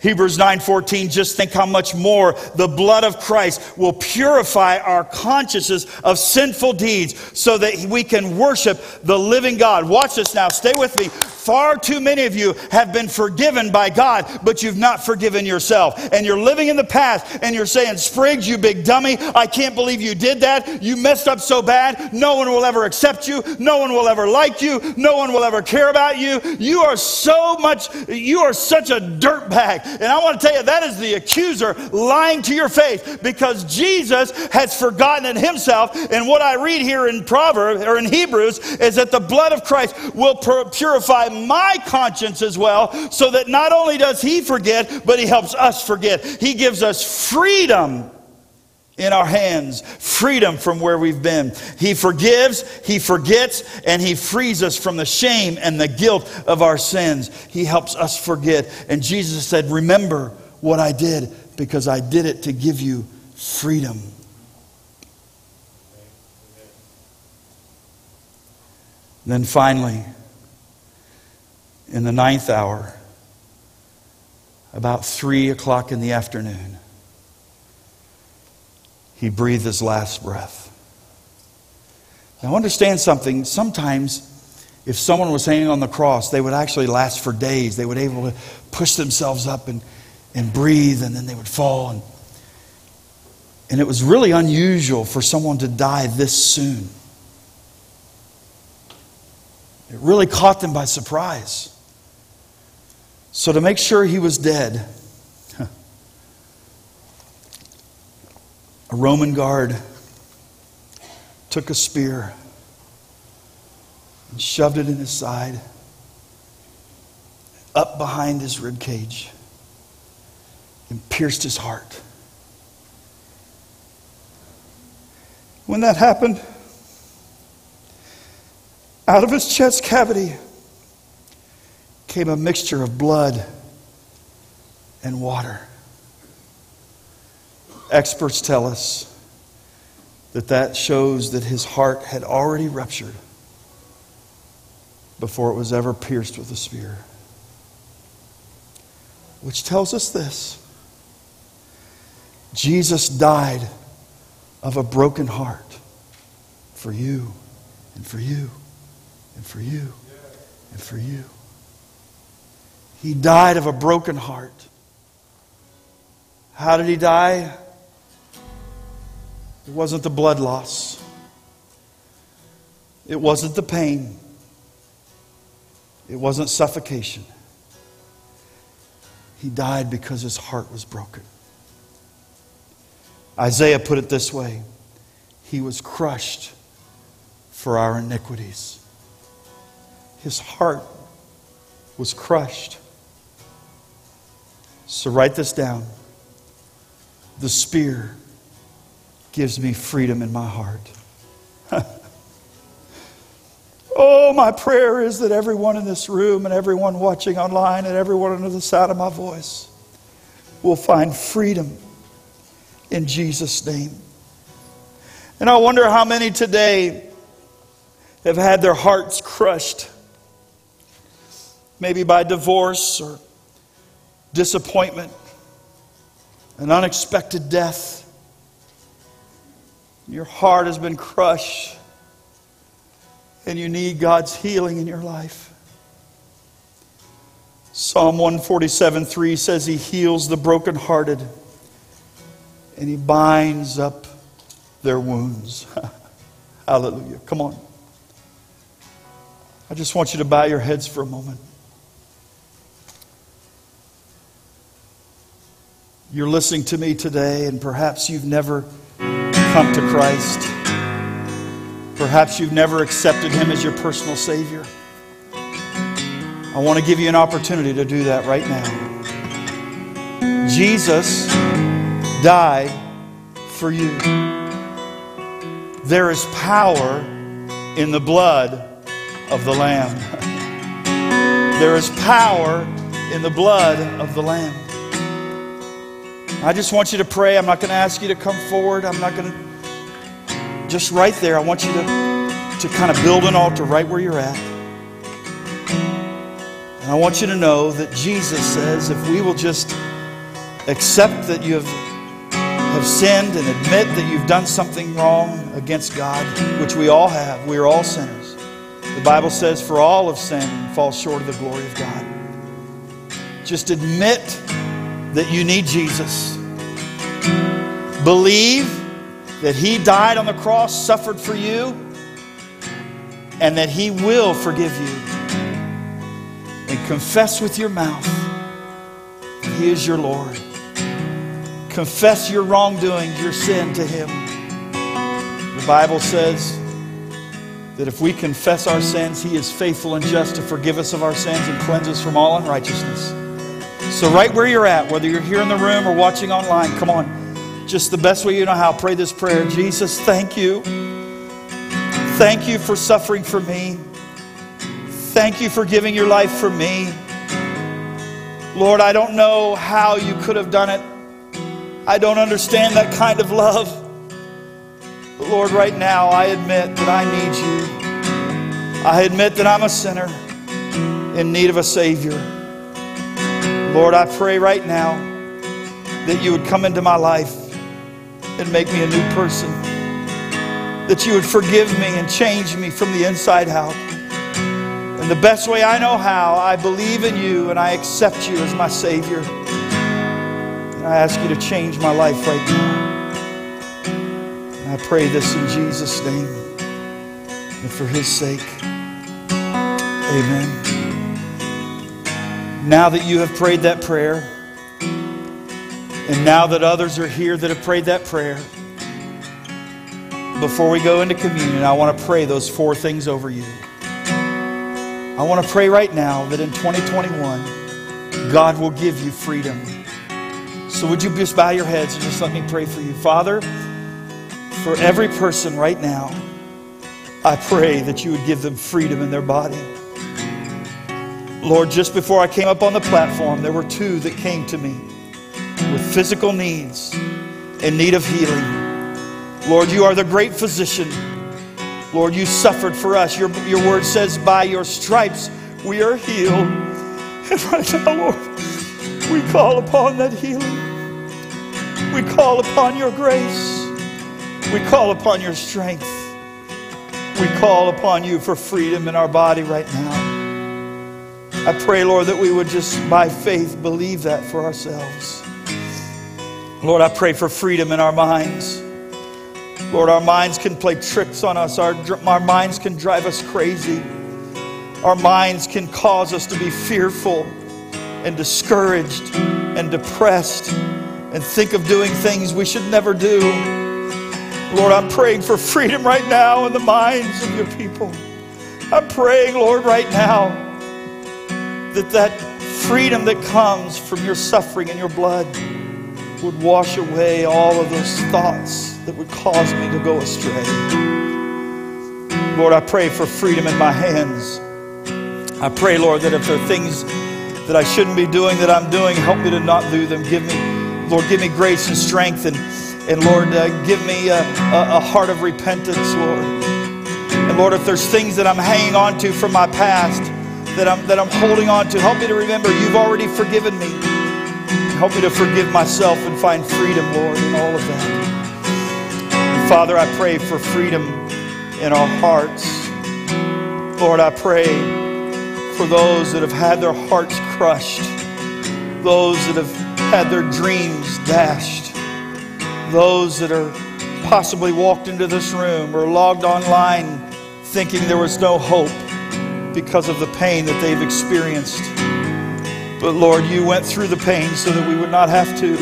Hebrews 9:14 just think how much more the blood of Christ will purify our consciences of sinful deeds so that we can worship the living God. Watch this now. Stay with me. Far too many of you have been forgiven by God, but you've not forgiven yourself. And you're living in the past and you're saying, Spriggs, you big dummy, I can't believe you did that. You messed up so bad. No one will ever accept you. No one will ever like you. No one will ever care about you. You are so much, you are such a dirtbag. And I want to tell you, that is the accuser lying to your face because Jesus has forgotten himself. And what I read here in Proverbs or in Hebrews is that the blood of Christ will purify my conscience as well, so that not only does He forget, but He helps us forget. He gives us freedom in our hands, freedom from where we've been. He forgives, He forgets, and He frees us from the shame and the guilt of our sins. He helps us forget. And Jesus said, Remember what I did because I did it to give you freedom. Then finally, in the ninth hour, about three o'clock in the afternoon, he breathed his last breath. Now, understand something. Sometimes, if someone was hanging on the cross, they would actually last for days. They would be able to push themselves up and, and breathe, and then they would fall. And, and it was really unusual for someone to die this soon. It really caught them by surprise. So, to make sure he was dead, a Roman guard took a spear and shoved it in his side, up behind his rib cage, and pierced his heart. When that happened, out of his chest cavity, came a mixture of blood and water. Experts tell us that that shows that his heart had already ruptured before it was ever pierced with a spear. Which tells us this Jesus died of a broken heart for you and for you and for you and for you. He died of a broken heart. How did he die? It wasn't the blood loss. It wasn't the pain. It wasn't suffocation. He died because his heart was broken. Isaiah put it this way He was crushed for our iniquities, His heart was crushed. So write this down. The spear gives me freedom in my heart. [LAUGHS] oh, my prayer is that everyone in this room and everyone watching online and everyone under the sound of my voice will find freedom in Jesus' name. And I wonder how many today have had their hearts crushed, maybe by divorce or disappointment, an unexpected death. Your heart has been crushed, and you need God's healing in your life. Psalm 147 3 says, He heals the brokenhearted and He binds up their wounds. [LAUGHS] Hallelujah. Come on. I just want you to bow your heads for a moment. You're listening to me today, and perhaps you've never come to Christ. Perhaps you've never accepted Him as your personal Savior. I want to give you an opportunity to do that right now. Jesus died for you. There is power in the blood of the Lamb. [LAUGHS] there is power in the blood of the Lamb. I just want you to pray. I'm not going to ask you to come forward. I'm not going to. Just right there, I want you to, to kind of build an altar right where you're at. And I want you to know that Jesus says if we will just accept that you have, have sinned and admit that you've done something wrong against God, which we all have, we are all sinners. The Bible says, for all of sin falls short of the glory of God. Just admit that you need Jesus. Believe that He died on the cross, suffered for you, and that He will forgive you and confess with your mouth He is your Lord. Confess your wrongdoing, your sin to Him. The Bible says that if we confess our sins, He is faithful and just to forgive us of our sins and cleanse us from all unrighteousness. So, right where you're at, whether you're here in the room or watching online, come on. Just the best way you know how, pray this prayer Jesus, thank you. Thank you for suffering for me. Thank you for giving your life for me. Lord, I don't know how you could have done it. I don't understand that kind of love. But Lord, right now, I admit that I need you. I admit that I'm a sinner in need of a Savior. Lord, I pray right now that you would come into my life and make me a new person. That you would forgive me and change me from the inside out. And the best way I know how, I believe in you and I accept you as my Savior. And I ask you to change my life right now. And I pray this in Jesus' name and for His sake. Amen. Now that you have prayed that prayer, and now that others are here that have prayed that prayer, before we go into communion, I want to pray those four things over you. I want to pray right now that in 2021, God will give you freedom. So, would you just bow your heads and just let me pray for you? Father, for every person right now, I pray that you would give them freedom in their body. Lord, just before I came up on the platform, there were two that came to me with physical needs in need of healing. Lord, you are the great physician. Lord, you suffered for us. Your, your word says, by your stripes we are healed. [LAUGHS] And right now, Lord, we call upon that healing. We call upon your grace. We call upon your strength. We call upon you for freedom in our body right now. I pray, Lord, that we would just by faith believe that for ourselves. Lord, I pray for freedom in our minds. Lord, our minds can play tricks on us. Our, our minds can drive us crazy. Our minds can cause us to be fearful and discouraged and depressed and think of doing things we should never do. Lord, I'm praying for freedom right now in the minds of your people. I'm praying, Lord, right now that that freedom that comes from your suffering and your blood would wash away all of those thoughts that would cause me to go astray. Lord, I pray for freedom in my hands. I pray, Lord, that if there are things that I shouldn't be doing that I'm doing, help me to not do them. Give me, Lord, give me grace and strength, and, and Lord, uh, give me a, a, a heart of repentance, Lord. And Lord, if there's things that I'm hanging on to from my past that I'm, that I'm holding on to, help me to remember you've already forgiven me. Help me to forgive myself and find freedom, Lord, in all of that. Father, I pray for freedom in our hearts. Lord, I pray for those that have had their hearts crushed, those that have had their dreams dashed, those that are possibly walked into this room or logged online thinking there was no hope because of the pain that they've experienced. But Lord, you went through the pain so that we would not have to.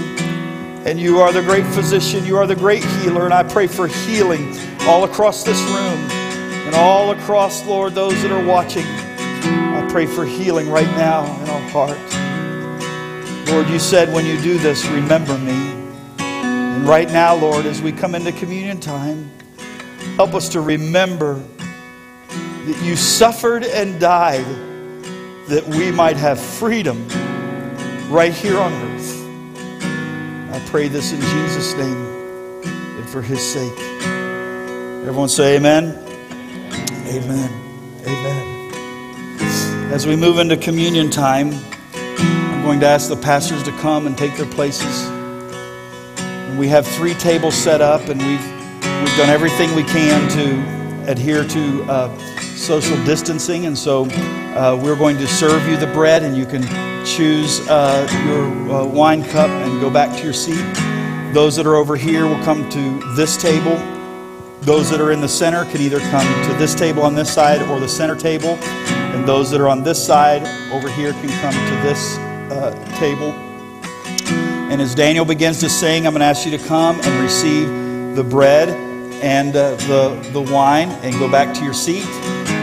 And you are the great physician, you are the great healer, and I pray for healing all across this room and all across, Lord, those that are watching. I pray for healing right now in our heart. Lord, you said when you do this, remember me. And right now, Lord, as we come into communion time, help us to remember that you suffered and died that we might have freedom right here on earth. I pray this in Jesus' name and for his sake. Everyone say amen. Amen. Amen. As we move into communion time, I'm going to ask the pastors to come and take their places. And we have three tables set up, and we've, we've done everything we can to adhere to uh, social distancing. And so uh, we're going to serve you the bread, and you can choose uh, your uh, wine cup and go back to your seat. Those that are over here will come to this table. Those that are in the center can either come to this table on this side or the center table. And those that are on this side over here can come to this uh, table. And as Daniel begins to sing, I'm going to ask you to come and receive the bread and uh, the, the wine and go back to your seat.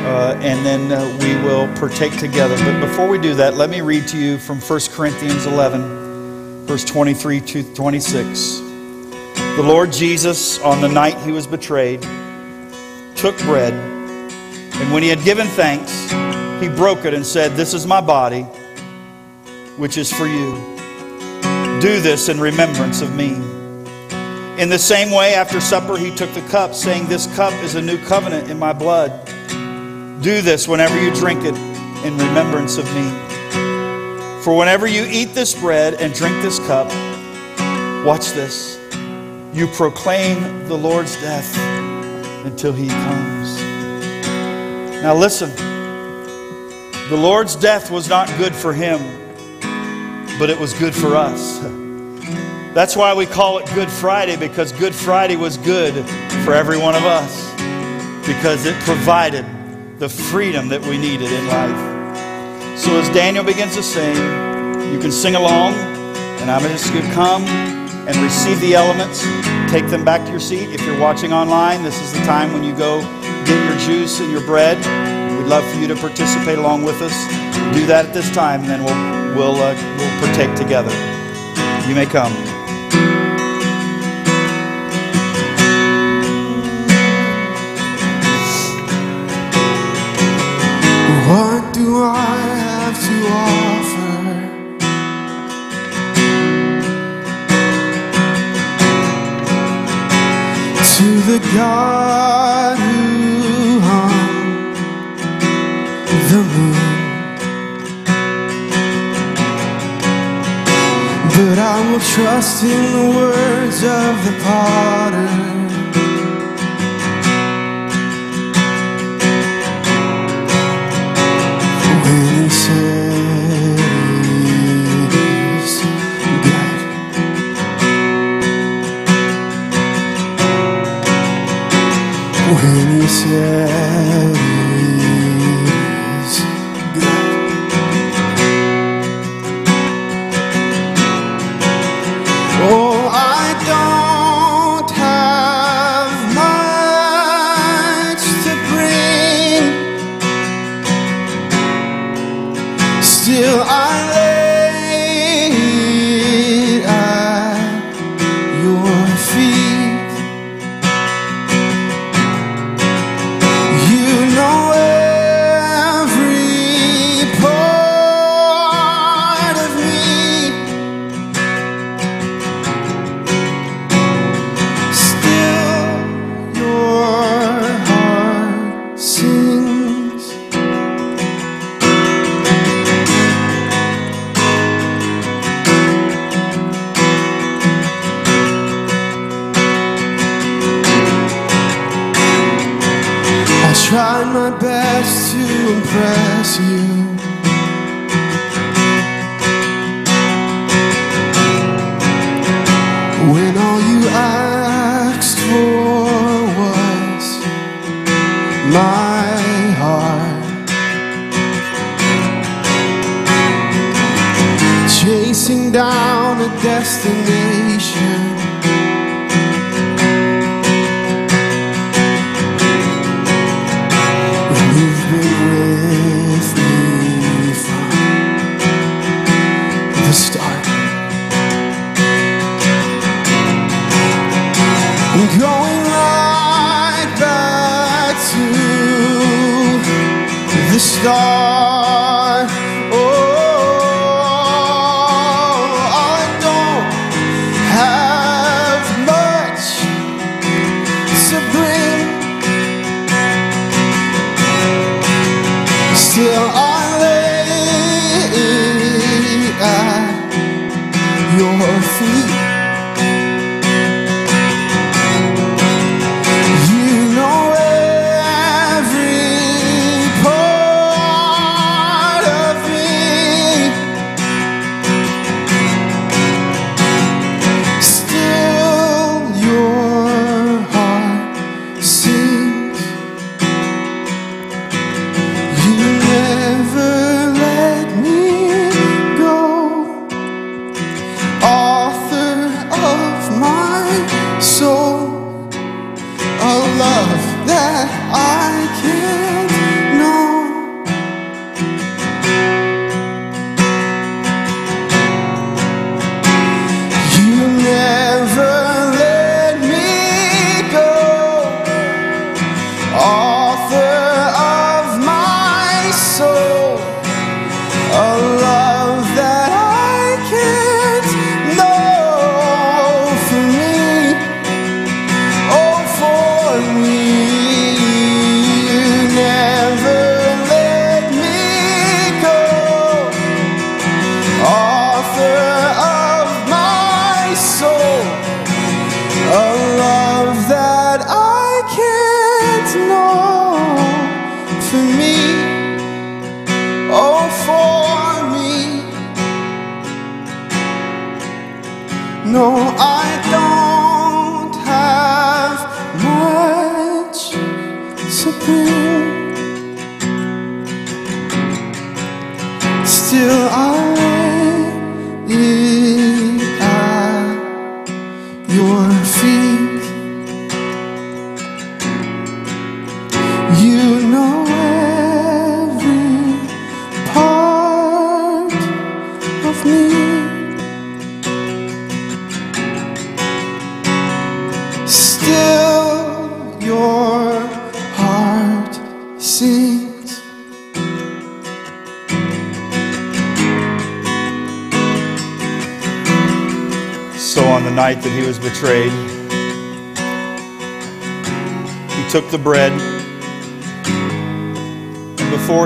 Uh, and then uh, we will partake together. But before we do that, let me read to you from 1 Corinthians 11, verse 23 to 26. The Lord Jesus, on the night he was betrayed, took bread, and when he had given thanks, he broke it and said, This is my body, which is for you. Do this in remembrance of me. In the same way, after supper, he took the cup, saying, This cup is a new covenant in my blood. Do this whenever you drink it in remembrance of me. For whenever you eat this bread and drink this cup, watch this, you proclaim the Lord's death until he comes. Now, listen, the Lord's death was not good for him, but it was good for us. [LAUGHS] That's why we call it Good Friday, because Good Friday was good for every one of us, because it provided the freedom that we needed in life. So as Daniel begins to sing, you can sing along, and I'm just going to come and receive the elements, take them back to your seat. If you're watching online, this is the time when you go get your juice and your bread. We'd love for you to participate along with us. Do that at this time, and then we'll, we'll, uh, we'll partake together. You may come. In the words of the down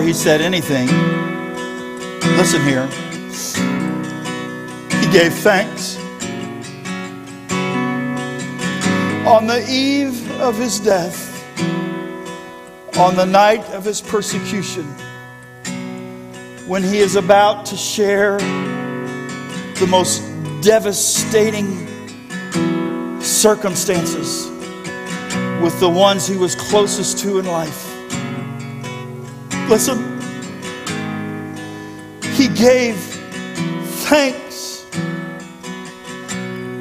he said anything, listen here, he gave thanks. On the eve of his death, on the night of his persecution, when he is about to share the most devastating circumstances with the ones he was closest to in life. Listen, he gave thanks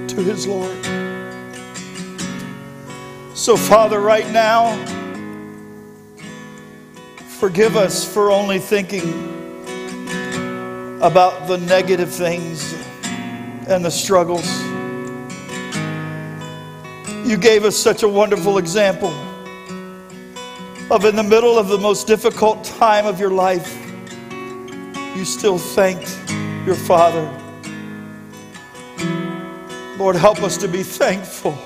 to his Lord. So, Father, right now, forgive us for only thinking about the negative things and the struggles. You gave us such a wonderful example of in the middle of the most difficult time of your life, you still thanked your Father. Lord, help us to be thankful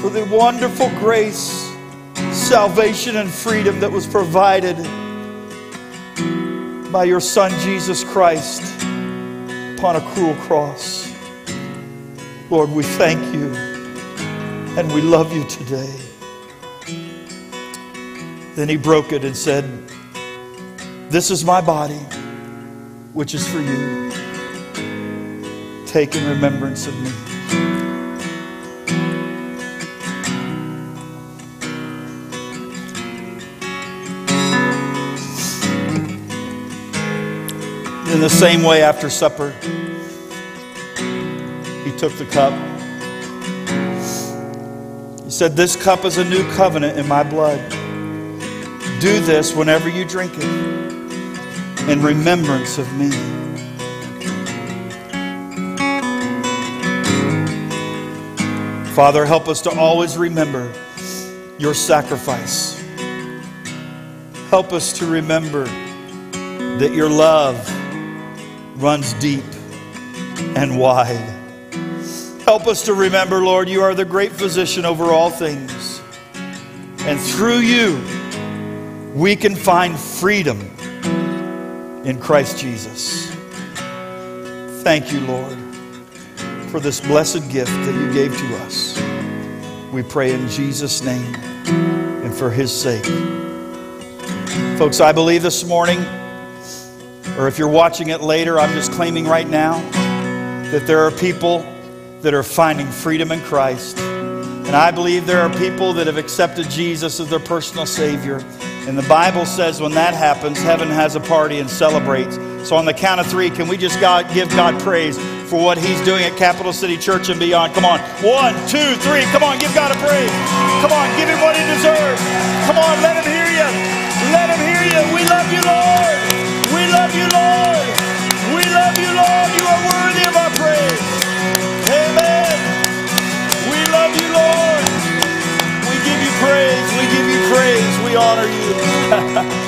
for the wonderful grace, salvation, and freedom that was provided by your Son, Jesus Christ, upon a cruel cross. Lord, we thank you and we love you today. Then he broke it and said, This is my body, which is for you. Take in remembrance of me. In the same way, after supper, he took the cup. He said, This cup is a new covenant in my blood. Do this whenever you drink it in remembrance of me. Father, help us to always remember your sacrifice. Help us to remember that your love runs deep and wide. Help us to remember, Lord, you are the great physician over all things. And through you, we can find freedom in Christ Jesus. Thank you, Lord, for this blessed gift that you gave to us. We pray in Jesus' name and for his sake. Folks, I believe this morning, or if you're watching it later, I'm just claiming right now that there are people that are finding freedom in Christ. And I believe there are people that have accepted Jesus as their personal Savior. And the Bible says when that happens, heaven has a party and celebrates. So on the count of three, can we just God, give God praise for what He's doing at Capital City Church and beyond? Come on. One, two, three. Come on, give God a praise. Come on, give Him what He deserves. Come on, let Him hear you. Let Him hear you. We love you, Lord. We love you, Lord. We love you, Lord. You are worthy of our praise. Amen. We love you, Lord. Honor you. [LAUGHS]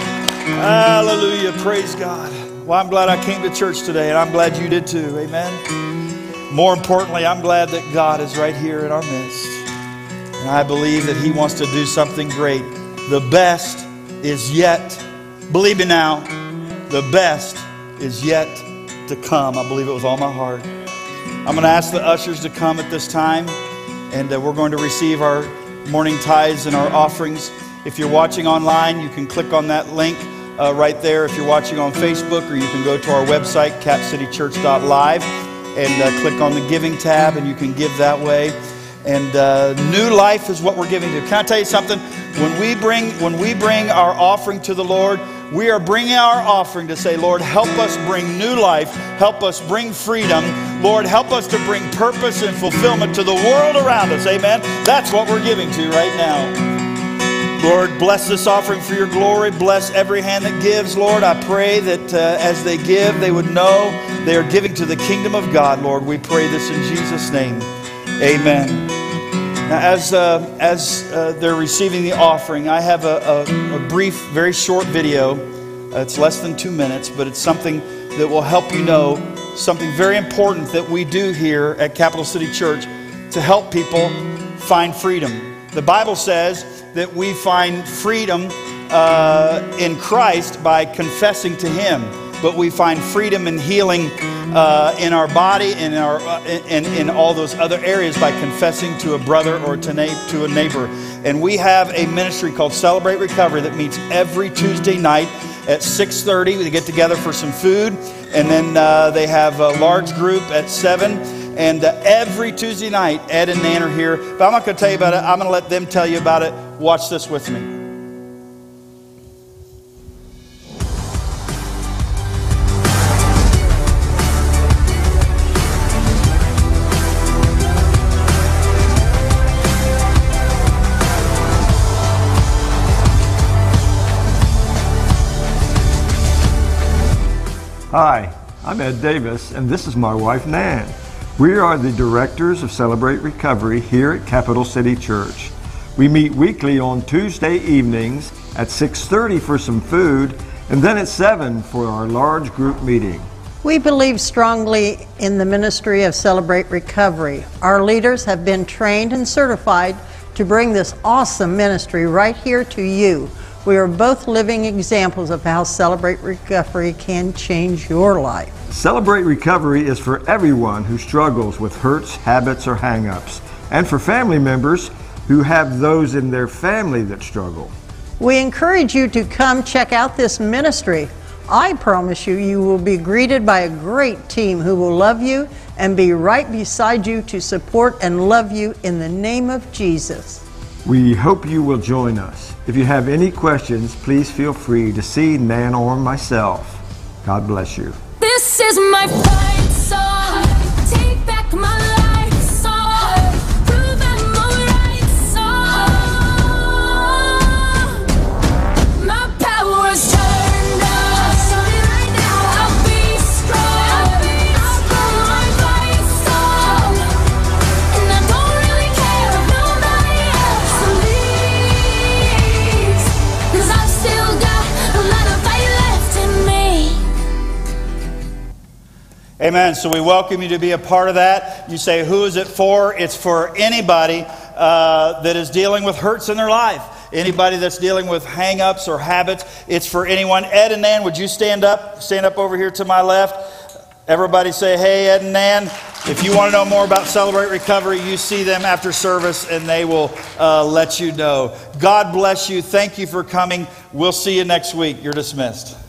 Hallelujah. Praise God. Well, I'm glad I came to church today, and I'm glad you did too. Amen. More importantly, I'm glad that God is right here in our midst. And I believe that He wants to do something great. The best is yet, believe me now, the best is yet to come. I believe it with all my heart. I'm going to ask the ushers to come at this time, and uh, we're going to receive our morning tithes and our offerings. If you're watching online, you can click on that link uh, right there. If you're watching on Facebook, or you can go to our website, capcitychurch.live, and uh, click on the giving tab, and you can give that way. And uh, new life is what we're giving to. Can I tell you something? When we bring when we bring our offering to the Lord, we are bringing our offering to say, Lord, help us bring new life, help us bring freedom. Lord, help us to bring purpose and fulfillment to the world around us. Amen. That's what we're giving to right now. Lord, bless this offering for your glory. Bless every hand that gives, Lord. I pray that uh, as they give, they would know they are giving to the kingdom of God, Lord. We pray this in Jesus' name. Amen. Now, as, uh, as uh, they're receiving the offering, I have a, a, a brief, very short video. Uh, it's less than two minutes, but it's something that will help you know something very important that we do here at Capital City Church to help people find freedom. The Bible says that we find freedom uh, in Christ by confessing to Him, but we find freedom and healing uh, in our body and in, our, uh, in, in all those other areas by confessing to a brother or to, na- to a neighbor. And we have a ministry called Celebrate Recovery that meets every Tuesday night at 6.30. We get together for some food, and then uh, they have a large group at 7. And uh, every Tuesday night, Ed and Nan are here. But I'm not going to tell you about it. I'm going to let them tell you about it. Watch this with me. Hi, I'm Ed Davis, and this is my wife Nan. We are the directors of Celebrate Recovery here at Capital City Church. We meet weekly on Tuesday evenings at 6:30 for some food and then at 7 for our large group meeting. We believe strongly in the ministry of Celebrate Recovery. Our leaders have been trained and certified to bring this awesome ministry right here to you. We are both living examples of how Celebrate Recovery can change your life. Celebrate Recovery is for everyone who struggles with hurts, habits, or hang-ups, and for family members who have those in their family that struggle. We encourage you to come check out this ministry. I promise you, you will be greeted by a great team who will love you and be right beside you to support and love you in the name of Jesus. We hope you will join us. If you have any questions, please feel free to see Nan or myself. God bless you. This is my fight song. Take back my life Amen. So we welcome you to be a part of that. You say, who is it for? It's for anybody uh, that is dealing with hurts in their life. Anybody that's dealing with hang-ups or habits. It's for anyone. Ed and Nan, would you stand up? Stand up over here to my left. Everybody say, hey, Ed and Nan. If you want to know more about Celebrate Recovery, you see them after service and they will uh, let you know. God bless you. Thank you for coming. We'll see you next week. You're dismissed.